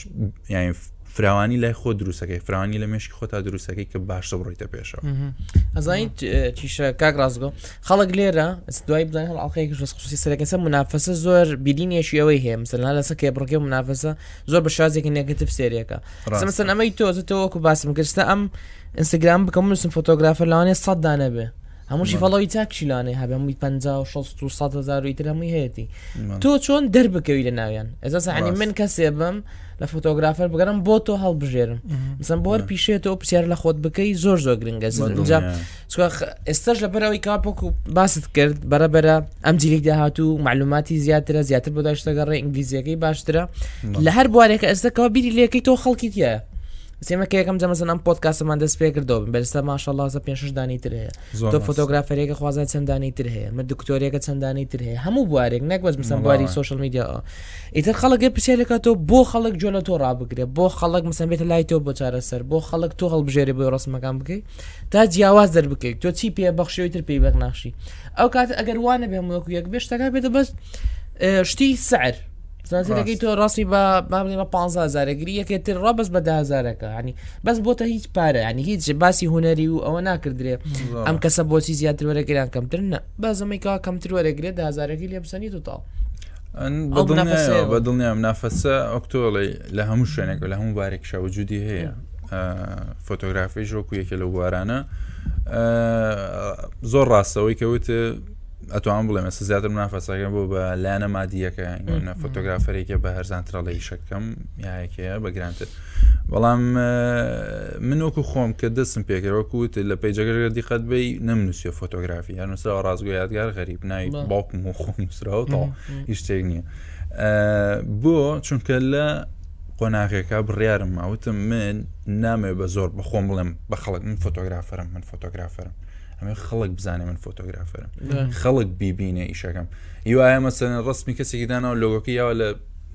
یعنی فراوانی لای خۆ دروستەکەی فراوانی لە مێشی خۆتا دروستەکەی کە باشە بڕیتە پێشەوە ئەزانین چیشە کاک ڕازگۆ خەڵک لێرە دوای بزان ئاڵقەیەکیسی سەرەکەسە منافەسە زۆر بیدینێکی ئەوەی هەیە مثلنا لەسەکێ بڕکێ منافەسە زۆر بە شازێکی نگەتف سێریەکە سەمەسە ئەمەی تۆزتەوەکو باسم گرستە ئەم ئینستاگرام بکەم وسم فۆتۆگرافە لەوانێ سەد دانەبێ هەمووشی فڵەوەی تاکشیلانێ هەبێ مووی 1600 هزار ترەمی هەیەی تۆ چۆن دەربکەوی لە ناویان ئەزا عنی من کەسێ بم لە فۆتۆگرافەر بگەرم بۆ تۆ هەڵبژێرم مثلم بۆر پیشێتەوە پرسیار لە خۆت بکەی زۆر زۆر گرنگە ئێستاش لەبەرەوەی کاپۆکو باست کرد بەرەبرە ئەم جیرێک داهاتوو معلوماتی زیاترە زیاتر بۆ داشتەگەڕێ ئینگلیزیەکەی باشترە لە هەر بوارێکە ئێستاەوە بیری لەکەی تۆ خەڵکیتە سێمەکەیەکەم جەمەزن ئەم پۆتکاسەمان دەست پێ کردەوە بەستا ماشەڵازە پێشدانی تر هەیە تۆ فۆتۆگرافەرێکە خوازە چەندانی تر هەیە من دکتۆریەکە چەندانی تر هەیە هەموو بوارێک نەکوەز مسمباری سوشل میدیا ئیتر خەڵک پرسیارێکەکە تۆ بۆ خەڵک جۆ لە تۆ ڕابگرێ بۆ خەڵک مسمبێت لای تۆ بۆ چارەسەر بۆ خەڵک تۆ هەڵبژێری بۆ ڕسمەکان بکەیت تا جیاواز دەر بکەیت تۆ چی پێ بەخشی تر پێی بەخناشی ئەو کات ئەگەر وانە بێ وەکو یەک بێشتەکە بێتە بەست شتی سعر زانسیەکەی تۆ ڕاستی بە بابنیمە 15زارە گری یەکێتتر ڕابست بە دازارەکە هەنی بەس بۆتە هیچ پارە ینی هیچ باسی هوەری و ئەوە ناکردرێ ئەم کەسە بۆچی زیاتر وەرەگەیان کەمتر نە بەزمەی کا کەمتر وەرەگرێت دازارەکەی لێ بسەنی توتاڵ بە دڵنیام نافەسە ئۆکتۆڵی لە هەموو شوێنێک لە هەموو بارێکشەوە جودی هەیە فۆتۆگرافی ژۆکو یەکە لە وارانە زۆر ڕاستەوەی کەوت ئەتوان بڵێ مەسە زیاتر منافەسەکە بۆ بە لاەنە مادیەکە نە فۆتۆگرافەرێکە بە هەرزانترا لە یشەکەم یاەکەیە بەگرانتر بەڵام منۆکو خۆم کە دەستم پێکەوەکووت لە پیجەگەر دیقەت بی نەمنووسە فۆتۆگرافی هەنووسرا ڕازگوۆ یادگار غەریب نای باوکم و خۆم نووسراوە تا هیچ شتێک نییە بۆ چونکە لە قۆناغێکە بڕیارم ماوتم من نامێ بە زۆر بەخۆم بڵێم بە خەڵک من فۆتۆگرافەرم من فۆتۆگرافەرم. ئەمە خەڵک بزانێ من فۆتۆگرافرم خەڵک بیبینە ئیشەکەم هیواە مەسەن ڕستمی کەسێکی داناەوە لۆگۆکی یاوە لە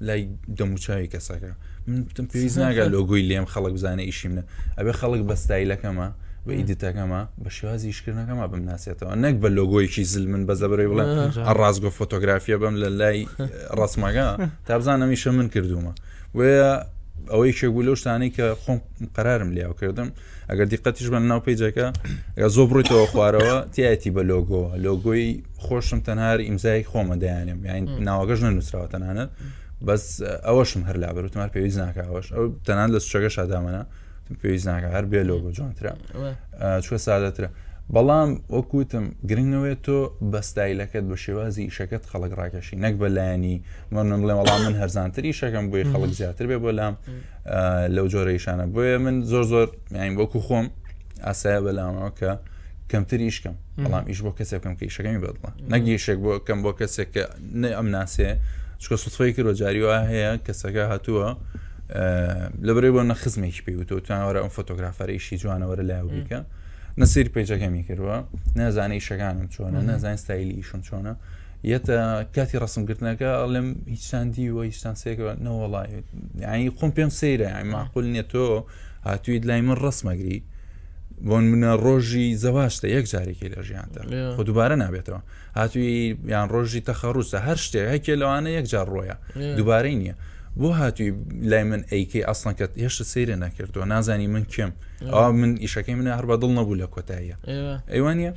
لای دەموچاوی کەسەکە منتم پێویست ناگە لۆگوی لێم خەڵک بزانە ئیشیمە ئەبێ خەڵک بەستایلەکەمە بە ئیدتەکەمە بە شێوازی شکردنەکەمە بم ناسێتەوە نەک بە لۆگۆیکی زل من بە زەبری بڵێ ڕازگۆ فۆتۆگرافیە بم لە لای ڕسمماگە تا بزانەمیشە من کردومە وە ئەوەی شێگو لەو شتانی کە خۆم قرارم لیاو کردم ئەگەر دیقەتیش بە ناو پیجەکە زۆ بڕیتەوە خوارەوە تایەتی بە لۆگۆ لۆگۆی خۆشم تەنهار ئیمزای خۆمە دەیانم یاین ناوەگەش نەنووسراوە تەنانەت بەس ئەوەشم هەر لابەر وتمار پێویست ناکەوەش ئەو تەنان لە سوچەکە شادامەە پێویست ناکە هەر بێ لۆگۆ جوانترا چوە سادەترە بەڵام وەکوتم گرنگەوەێت تۆ بەستایلەکەت بە شێوازی ئیشەکەت خەڵک ڕاکەشی نەک بەلایانی منم بڵێ وەڵام من هەرزانتری شەکەم بۆی خەڵک زیاتر بێ بۆلام لەو جۆرە ئیشانە بۆیە من زۆر زۆر وەکو خۆم ئاسایە بەلامەوە کە کەمتر ئیشکەم بەڵام ئیش بۆ کەسێکم کە ئیشەکەمی بەدڵە نەگەیشێک بۆ کەم بۆ کەسێک کە نە ئەم ناسێ چکە سوتفەی کرۆ جاریوە هەیە کەسەکە هاتووە لەبرێ بۆ نەخزمێکی پێی وتوتان وەرە ئەم فۆتۆگرافەر ئیشی جوانەوەرە لای ویکە. نەسیر پێجەکەمی کردووە نەزانانی شەکانم چۆنە نەزانین ستایلی ئیشم چۆنە یەتە کاتی ڕسمگرتنەکە ئەڵم هیچتان دیوە هیچتان سێکەوە نەوەڵی ینی خۆم پێم سەیرە ماقول نێت تۆ هاتوویت لای من ڕسمەگری بۆن منە ڕۆژی زەواشتە یەک جارێکی لە ژیانتە خۆ دووبارە نابێتەوە هاتووی یان ڕۆژی تەخەڕوسە هەر شتێک هەکێ لەوانە یەک جار ڕۆیە دووبارەی نییە بۆ هاتووی لای من ئەیکی ئەسڵەن کە هێشتا سەیرە نەکردووە نازانی من کێم ئەو من ئیشەکەی منە هەر بە دڵ نەبوو لە کۆتاییە ئەیوانە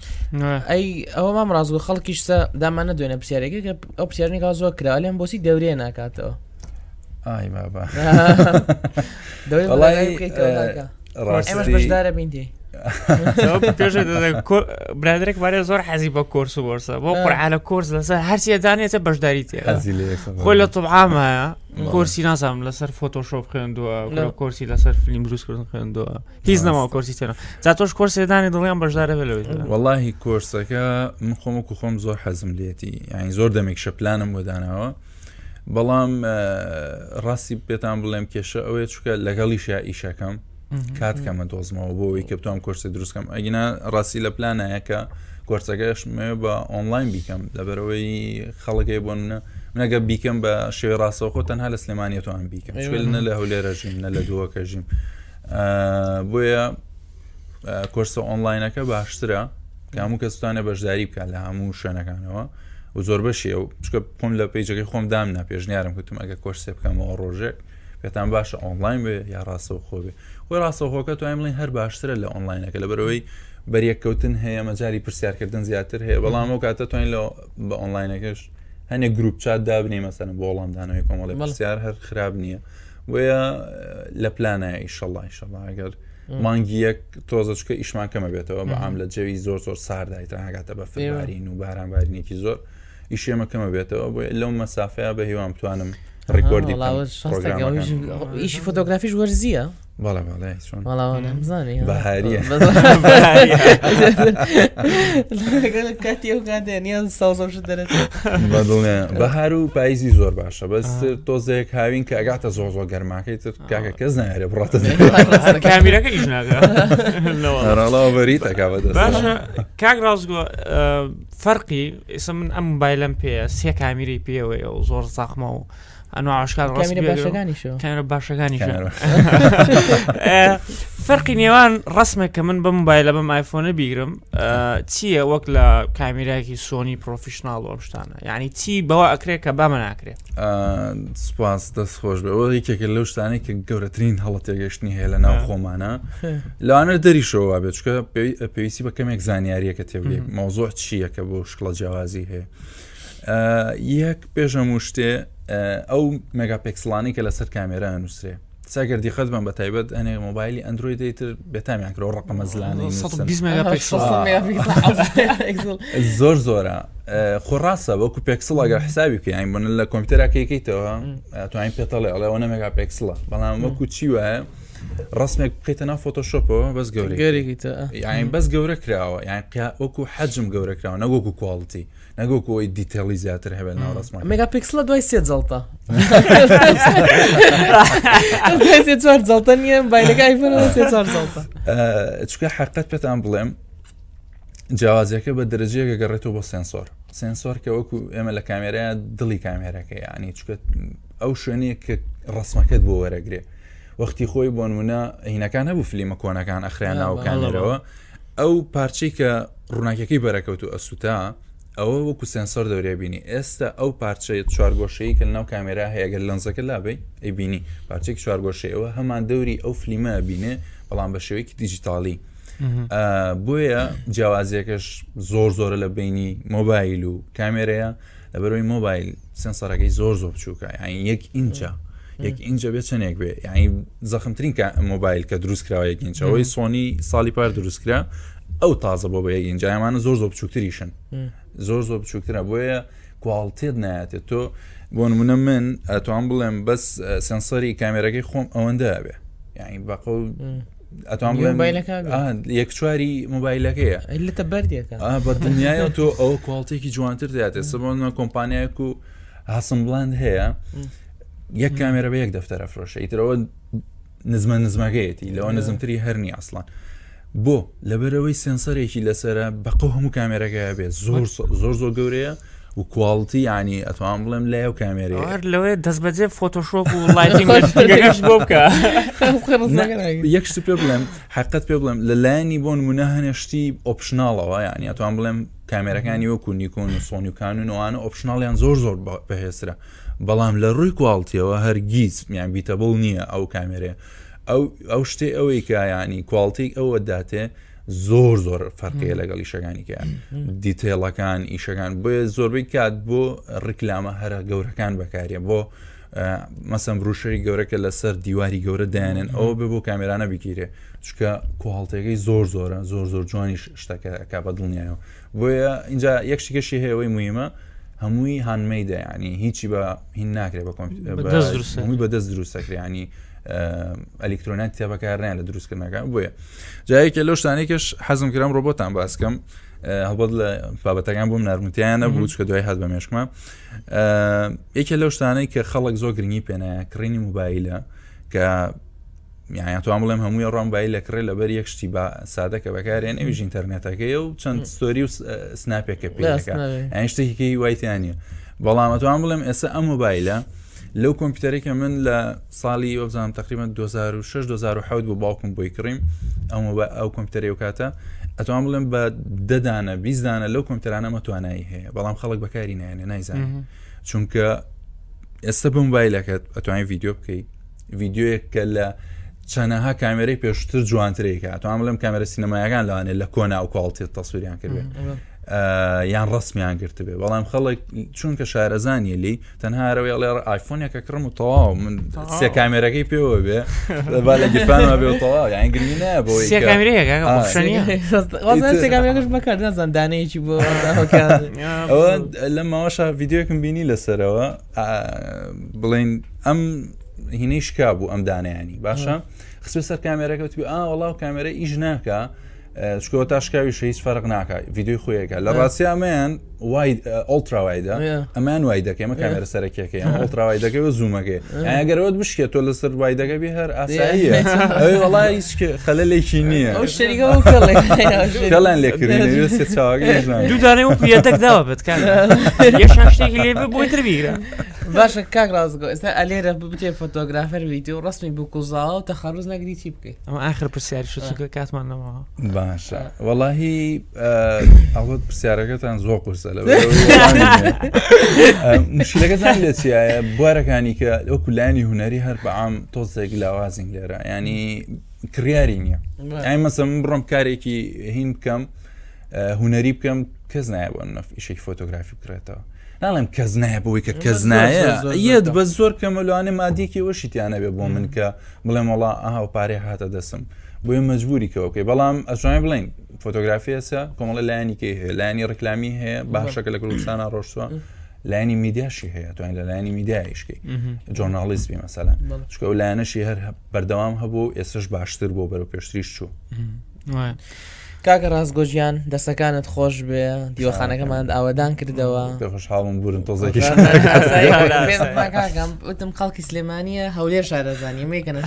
ئەی ئەوە مام ڕاز بوو خەڵکیشسە دامانە دوێنە پرسیارێکی کە ئەو پرسیارنی زۆر کرا لێم بۆسی دەورێ ناکاتەوە ئای بابا دەوڵای ڕاستدارە بینی. برادێک وارێ زۆر حەزی بە کورس و وەرسە بۆ قورعاە کورس لەسەر هەرچی دانێتە بەشداری تێ خۆی لە توعاامە کورسی نازانم لەسەر فۆتۆشۆپ خوێندووە کورسی لەسەر فیلم دروستکردن خوێندووە هیچ نەماوە کورسی تێنە تا تۆش کورسێدانی دڵیان بەشدارە بێت وەڵی کورسەکە من خۆمە و خۆم زۆر حەزم لێتی یعنی زۆر دەمێک شەپلانم بۆدانەوە. بەڵام ڕاستی پێتان بڵێم کێشە ئەوەیە چکە لەگەڵیشە ئیشەکەم کات کەمە دۆزمەوە بۆەوەی کە بتوان کورسی دروستکەم ئەگینا ڕاستی لە پلانایەکە کورسەکەش بە ئۆنلاین بیکەم لەبەرەوەی خەڵەکەی بۆ منە منەگە بیکەم بە شێوە ڕاستەوە خۆ تەنها لە سلێمانیەتوان بیکەم نە لە هەولێرەژیم نە لە دووەکەژیم بۆیە کورسە ئۆنلاینەکە باشترە کامو کەستانە بەشداری بکە لە هەموو شوێنەکانەوە و زۆر بەشی ئەو چکە پۆم لە پیجەکەی خۆم دام ناپێژنیارم کوتم ئەگە کۆرسێ بکەمەوە ڕۆژێک پێتان باشە ئۆنلاین بێ یا ڕاستەوە خۆبێ خۆی ڕاستەوەخۆکە تو ئەمڵین هەر باشترە لە ئۆنلاینەکە لە بەرەوەی بەریەککەوتن هەیە مەجاری پرسیارکردن زیاتر هەیە بەڵام ئەو کاتە توین لە بە ئۆنلاینەکەش هەنێک گروپ چات دابنی مەسەن بۆ وەڵامدانەوەی کۆمەڵی بەسیار هەر خراب نییە وە لە پلانە ئیشەڵی شەڵگەر مانگیەک تۆزەچکە ئیشمان کەمە بێتەوە بە ئام لە جەوی زۆر زۆر ساردایت هاگاتە بە فێوارین و بارانبارینێکی زۆر ئیشێمە کەمە بێتەوە بۆ لەو مەسافەیە بە هیوام توانم ڕیکۆردی ئیشی فۆتۆگرافیش وەرزیە بەڵێ بەهاریە کاتیان ساوش دەێ بەهار و پاییزی زۆر باشە بەس تۆزەیەک هاوین کە ئەگاتە زۆ زۆ گەرماکەیت کاکە کەس نایرێ بڕاتە کامیرەکە هیچناگەڕڵاوەری تەکاوەدە کاک ڕازگوۆ فەرقی ئێستا من ئەم بایلم پێە سێ کامیری پێوەی ئەو زۆر زاخمە و ئەنوشکارە باشەکانی فەرقی نێوان ڕسمە کە من بم بای لە بەم آیفۆنە بیگرم چییە وەک لە کامیراکی سۆنی پرۆفیشنال ئۆشتانە یعنی چی بەوە ئەکرێت کە بامە ناکرێت سپاس دەست خۆش بەوە یکێکە لەو شتانی کە گەورەترین هەڵە تێگەشتنی هەیە لە ناو خۆمانە لەوانە دەریشەوە بێتچکە پێویستی بە کەمێک زانیاریەکە تێبێ مەوزۆ چییە کە بۆ شکڵە جیاوازی هەیە یەک پێشەمو شتێ ئەو مەگاپێکسلانی کە لەسەر کامێرا نووسێ ساگەردی خەتمان بە تایبەت ئەنێ مۆبایلی ئەندروی دەیتر بێتامیان کرۆ ڕقمە زلانی زۆر زۆرە خۆڕاستە بەکو پێکسڵگەر حسابی کە ئەین بن لە کۆمپیوتەرراکەیکەیتەوە توانین پێتەڵێ ئەڵێ ئەوە مەگا پێکسڵە بەڵام وەکو چیوە؟ ڕسمێک بقیتە نا فۆتۆشۆپەوە بەس گەورە یاین بەس گەورە کراوە یان وەکو حەجم گەورە کراوە نەگوکو کوڵتی. نەگۆکەوەی دیتەڵی زیاتر هەبێت ناڕاستمان مێگا پیکسلە دوای سێ جڵتە چوار جڵتە نیە باەکەی چکە حقت پێتان بڵێم جیاوازەکە بە دەرەجەیە گەگەڕێتەوە بۆ سنسۆر سنسۆر کە وەکو ئێمە لە کامێرەیە دڵی کامێرەکە ینی چکەت ئەو شوێنەیە کە ڕسمەکەت بۆ وەرەگرێ وەختی خۆی بۆ نمونە هینەکان هەبوو فلیمە کۆنەکان ئەخریان ناوکانەرەوە ئەو پارچەی کە ڕووناکەکەی بەرەکەوت و ئەسوتا ئەوە وەکو سنسۆر دەورێ بینی ئێستا ئەو پارچەیە چوارگۆشەی کە ناو کامێرا هەیەگەر لەنزەکە لابی ئەیبینی پارچێک چوارگۆشەیەوە هەمان دەوری ئەو فلیمە بینێ بەڵام بە شێوەیەکی دیجیتالی بۆیە جیاوازیەکەش زۆر زۆرە لە بینی مۆبایل و کامێرەیە لەبەرەوەی مۆبایل سنسەرەکەی زۆر زۆر بچووکە یەک ئینچە. یەک اینجا بێت چنێک بێ یعنی زەخمترین کە مۆبایل کە دروستکراوە یەکینچەوەی سۆنی ساڵی پار دروستکرا ئەو تازە بۆ بە یەکینجایمانە زۆر زۆر بچووکتریشن زۆر زۆر بچووکترە بۆیە کوالتێت نایەتێت تۆ بۆ نمونە من ئەتوان بڵێم بەس سنسەری کامێرەکەی خۆم ئەوەندە بێ یعنی بەقە ئەتوان یەک چواری مۆبایلەکەیە لەتە بەردێکە بە دنیاە تۆ ئەو کوالتێکی جوانتر دەاتێت سبۆنە کۆمپانیایەک و هەسم بڵند هەیە یەک کامێرە بە یەک دەفتەرە فرۆشە ئیترەوە نزمە نزمەگەیەتی لەوە نزمتری هەرنی ئاسلان. بۆ لەبەرەوەی سنسەرێکی لەسرە بەقە هەموو کامێرەکەی بێت زۆر زۆر زۆر گەورەیە و کوواڵتی ینی ئەتوان بڵێم لایو کامێری لەوێ دەست بەجێ فۆتۆشۆپ و بۆ بکە یەکشت پێ بڵێم حقت پێ بڵێم لە لایانی بۆ نمونە هەنێشتی ئۆپشنناڵەوە ینی ئەتوان بڵێم کامێرەکانی وەکو نیکۆن و سۆنیکان و نوانە ئۆپشنناڵیان زۆر زۆر بەهێسرە بەڵام لە ڕووی کوواڵتیەوە هەرگیز میان بیتە بڵ نییە ئەو کامێرەیە. ئەو شتێ ئەوەی کایانی کوالتیک ئەوە داتێ زۆر زۆر فەرقەیە لەگەڵ ئیشەکانیکەیان دیتێڵەکان ئیشەکان بۆ زۆربەی کات بۆ ڕیکلامە هەرە گەورەکان بەکارە بۆ مەسم ڕوشەی گەورەکە لەسەر دیواری گەورە دایانێن ئەوە بێ بۆ کامێرانە بگیرێ چکە کۆهڵتێکی زۆر زۆرە زۆر زۆر جوانیش شتەکە بە دڵنیایەوە بۆیە اینجا یەکشی گەشی هەیەەوەی مهمە هەمووی هانمەیدایانی هیچی بە هین ناکرێت بە بەدەست دروستەکریانی ئەلکترۆنیان تیا بەکارنیان لە دروستکردنەکان بۆیە جایەکە لەو شتانێکش حەزم کرام ڕۆبۆتان باسکەم هەڵبەت لە بابەتەکان بۆم نرمتیانە بوو چکە دوای هات بە مێشکمە یەکە لەو شتانەی کە خەڵک زۆ گرنگی پێنایە کڕینی موبایلە کە یان توان بڵێم هەمووی ڕۆمبایی لەکڕێ لەبەر یەک شتی با سادەکە بەکارێن ئەویش ئینتەرنێتەکەی و چەند ستۆری و سناپێکە پێەکە ئەشتێکی وایتیانە بەڵامەتوان بڵێم ئێستا ئەم موبایلە لەو کۆمپیوتەرێکە من لە ساڵی وەبزانام تقریبان 2006 2010 بۆ باوکم بۆی کڕیم ئەو ئەو کۆمپیوتەری و کاتە ئەتوان بڵێم بە دەدانە بیزدانە لەو کۆمپیوترانە مەتوانایی هەیە بەڵام خەڵک بەکاری نایەنە نایزان چونکە ئێستا بۆ موبایلەکەت ئەتوانین ڤیددیو بکەیت ڤیددیوەک کە لە چەنەها کامێرەی پێشتر جوانترێکە ئەتوان بڵێم کامێرە سینەمایەکان لەوانێت لە کۆنا و کاڵتێت تەسووریان کردێت یان ڕسمیان گرت بێ بەڵام خەڵک چونکە شارەزانانی لی تەنهارەوەی ئەڵێ آیفۆنێکە کڕم و تەواو من سێ کامێرەکەی پێوە بێ با لە گیرپانەوە بێ تەواو یانگرنی نە بۆ بەکار نازاندانەیەکی بۆ ئەوە لە ماوەشە یددیوکم بینی لەسەرەوە بڵین ئەم هینەی شکا بوو ئەم دانیانی باشە خسبە سەر کامێرەکە توی ئاوەڵاو کامێرە ئیژ ناکە. چکەوە تاشکاویش هیچ فەرق ناکە یددیوی خویەکە لە ڕاستیامیان ئۆلتراوایدا ئەمان وای دەکەی مە کامێرە سەرکیەکەی ئۆلتراوای دەکەی و زوومەکەی ئەگەرەوەت بشکێت تۆ لە سەر وای دەکەبی هەر ئاساییە ئەوی وڵای هیچ خەلەلێکی نییە شەریگەڵان لێکردین دوودانێ و پێتەک داوە بتکان شتێکی لێ بۆی تربیرە. باشە کاک ڕازگۆ ئێستا ئەلێرە ببتێ فۆتۆگرافەر ویددیو و ڕستمی بکوزاوە و تەخەڕوز نەگری چی بکەیت ئەمە آخر پرسیاری شوکە کاتمانەوە باشە وەڵاهی ئەوت پرسیارەکەتان زۆ قورسە باسە لە مشلەکە زان لە چیایە بوارەکانی کە ئەو کولانی هوەری هەر بەعام تۆزێک لاوازین لێرە ینی کریاری نییە ئای مەسم بڕۆم کارێکی هین بکەم هوەری بکەم کەس نایە بۆ نەفیشێک فۆتۆگرافی بکرێتەوە ناڵێم کەس نایە بۆی کە کەس نایە یەت بە زۆر کەمەلوانە مادیەکی وەشیتیانە بێ بۆ من کە بڵێم وڵا ئاها و پارێ هاتە دەسم. بۆیە مەجبوری کەەوەکەی بەڵام ئەژای بڵین فۆتۆگرافیسە کۆمەڵە لایانی کەی هەیە لایانی ڕکلامی هەیە باشەکە لە کوردستانە ڕۆشتووە. لاینی میدیاشی هەیە توان لە لایانی میدیایشکی جۆنالیست بی مەسەلا چکە و لایەنەشی هەر بەردەوام هەبوو ئێسش باشتر بۆ بەرەو پێشتریش چوو. کاکە ڕازگۆژیان دەستەکانت خۆش بێ دیوەخانەکەمان ئاوادان کردەوە خۆشحاڵم بورن تۆزەکەم خەڵکی سلێمانە هەولێر شارەزانانی میکەنە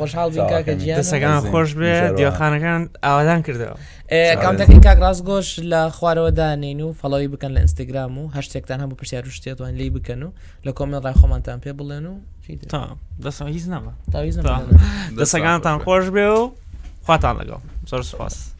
خۆشحاڵ کاکە جیان دەستەکان خۆش بێ دیوەخانەکان ئاوادان کردەوە. کامتەکەی کاک ڕاستگۆش لە خوارەوەدانین و فڵەوەی بکەن لە ئینستاگرام و هەشتێکتان هەموو پرسیار شتێتوان لی بکەن و لە کۆمنت ڕایخۆمانتان پێ بڵێن و دەسەگانتان خۆش بێ و خواتان لەگەڵ زۆر سپاس.